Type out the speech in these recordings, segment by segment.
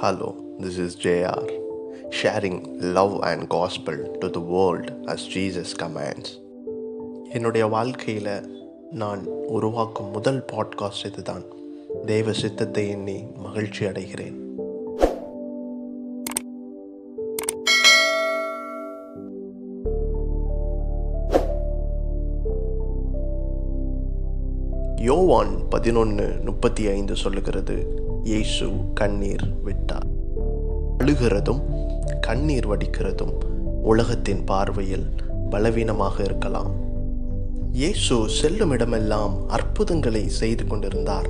Hello, this is JR, sharing love and gospel to the world as Jesus commands. என்னுடைய வாழ்க்கையில் நான் உருவாக்கும் முதல் பாட்காஸ்ட் இதுதான் தெய்வ சித்தத்தை எண்ணி மகிழ்ச்சி அடைகிறேன் யோவான் பதினொன்று முப்பத்தி ஐந்து சொல்லுகிறது இயேசு கண்ணீர் விட்டார். அழுகிறதும் கண்ணீர் வடிக்கிறதும் உலகத்தின் பார்வையில் பலவீனமாக இருக்கலாம். இயேசு செல்லும் இடமெல்லாம் அற்புதங்களை செய்து கொண்டிருந்தார்.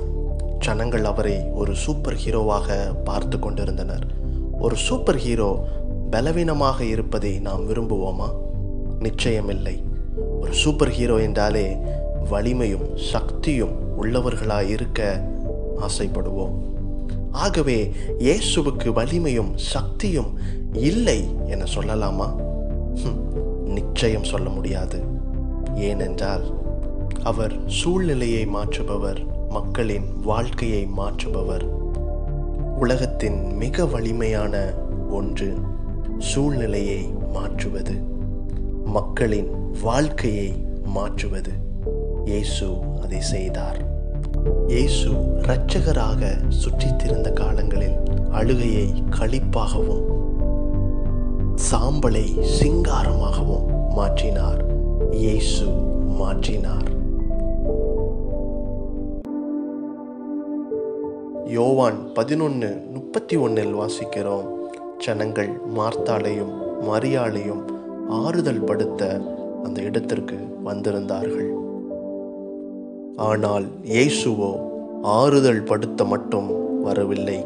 ஜனங்கள் அவரை ஒரு சூப்பர் ஹீரோவாக பார்த்து கொண்டிருந்தனர். ஒரு சூப்பர் ஹீரோ பலவீனமாக இருப்பதை நாம் விரும்புவோமா? நிச்சயமில்லை. ஒரு சூப்பர் ஹீரோ என்றாலே வலிமையும் சக்தியும் உள்ளவர்களாய் இருக்க ஆசைப்படுவோம். ஆகவே இயேசுவுக்கு வலிமையும் சக்தியும் இல்லை என சொல்லலாமா? ஹம், நிச்சயம் சொல்ல முடியாது. ஏனென்றால் அவர் சூழ்நிலையை மாற்றுபவர் மக்களின் வாழ்க்கையை மாற்றுபவர். உலகத்தின் மிக வலிமையான ஒன்று சூழ்நிலையை மாற்றுவது மக்களின் வாழ்க்கையை மாற்றுவது. இயேசு அதை செய்தார். இயேசு இரட்சகராக சுற்றித்திருந்த காலங்களில் அழுகையை களிப்பாகவும் சாம்பலை சிங்காரமாகவும் மாற்றினார். இயேசு மாற்றினார். யோவான் பதினொன்று முப்பத்தி ஒன்றில் வாசிக்கிறோம். ஜனங்கள் மார்த்தாலையும் மரியாளையும் ஆறுதல் படுத்த அந்த இடத்திற்கு வந்திருந்தார்கள். ஆனால் இயேசுவோ ஆறுதல் படுத்த மட்டும் வரவில்லை.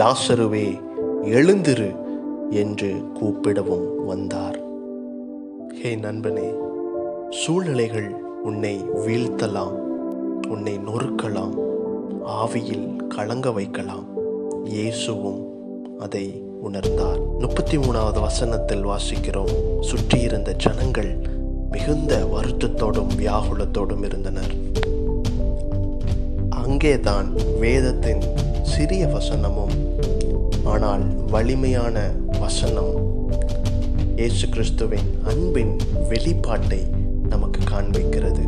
லாசருவே எழுந்திரு என்று கூப்பிடவும் வந்தார். ஹே நண்பனே சூழ்நிலைகள் உன்னை வீழ்த்தலாம் உன்னை நொறுக்கலாம் ஆவியில் கலங்க வைக்கலாம். இயேசுவும் அதை உணர்ந்தார். முப்பத்தி மூணாவது வசனத்தில் வாசிக்கிறோம் சுற்றியிருந்த ஜனங்கள் மிகுந்த வருத்தத்தோடும் வியாகுலத்தோடும் இருந்தனர். அங்கேதான் வேதத்தின் சிறிய வசனமும் ஆனால் வலிமையான வசனம் இயேசு கிறிஸ்துவின் அன்பின் வெளிப்பாட்டை நமக்கு காண்பிக்கிறது.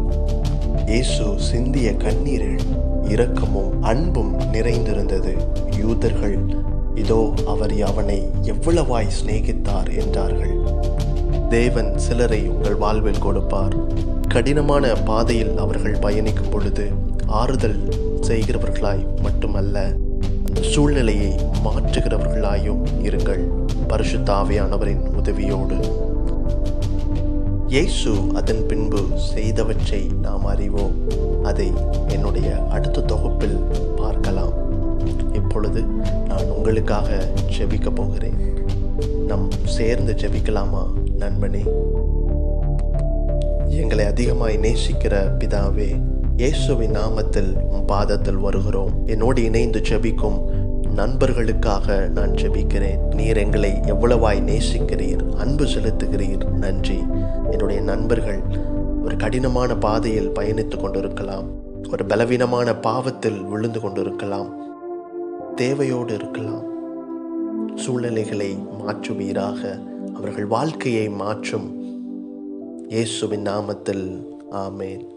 இயேசு சிந்திய கண்ணீரில் இரக்கமும் அன்பும் நிறைந்திருந்தது. யூதர்கள் இதோ அவர் அவனை எவ்வளவாய் சிநேகித்தார் என்றார்கள். தேவன் சிலரை உங்கள் வாழ்வில் கொடுப்பார். கடினமான பாதையில் அவர்கள் பயணிக்கும் பொழுது ஆறுதல் செய்கிறவர்களாய் மட்டுமல்ல அந்த சூழ்நிலையை மாற்றுகிறவர்களாயும் இருங்கள். பரிசுத்த உதவியோடு. இயேசு அதன் பின்பு செய்தவற்றை நாம் அறிவோம். அதை என்னுடைய அடுத்த தொகுப்பில் பார்க்கலாம். இப்பொழுது நான் உங்களுக்காக ஜெபிக்க போகிறேன். நம் சேர்ந்து ஜெபிக்கலாமா நண்பனே? எங்களை அதிகமாய் நேசிக்கிற பிதாவே இயேசுவின் நாமத்தில் உன் பாதத்தில் வருகிறோம். என்னோடு இணைந்து ஜெபிக்கும் நண்பர்களுக்காக நான் ஜெபிக்கிறேன். நீர் எங்களை எவ்வளவாய் நேசிக்கிறீர் அன்பு செலுத்துகிறீர். நன்றி. என்னுடைய நண்பர்கள் ஒரு கடினமான பாதையில் பயணித்து கொண்டிருக்கலாம். ஒரு பலவீனமான பாவத்தில் விழுந்து கொண்டிருக்கலாம். தேவையோடு இருக்கலாம். சூழ்நிலைகளை மாற்றுவீராக. அவர்கள் வாழ்க்கையை மாற்றும் இயேசுவின் நாமத்தில் ஆமேன்.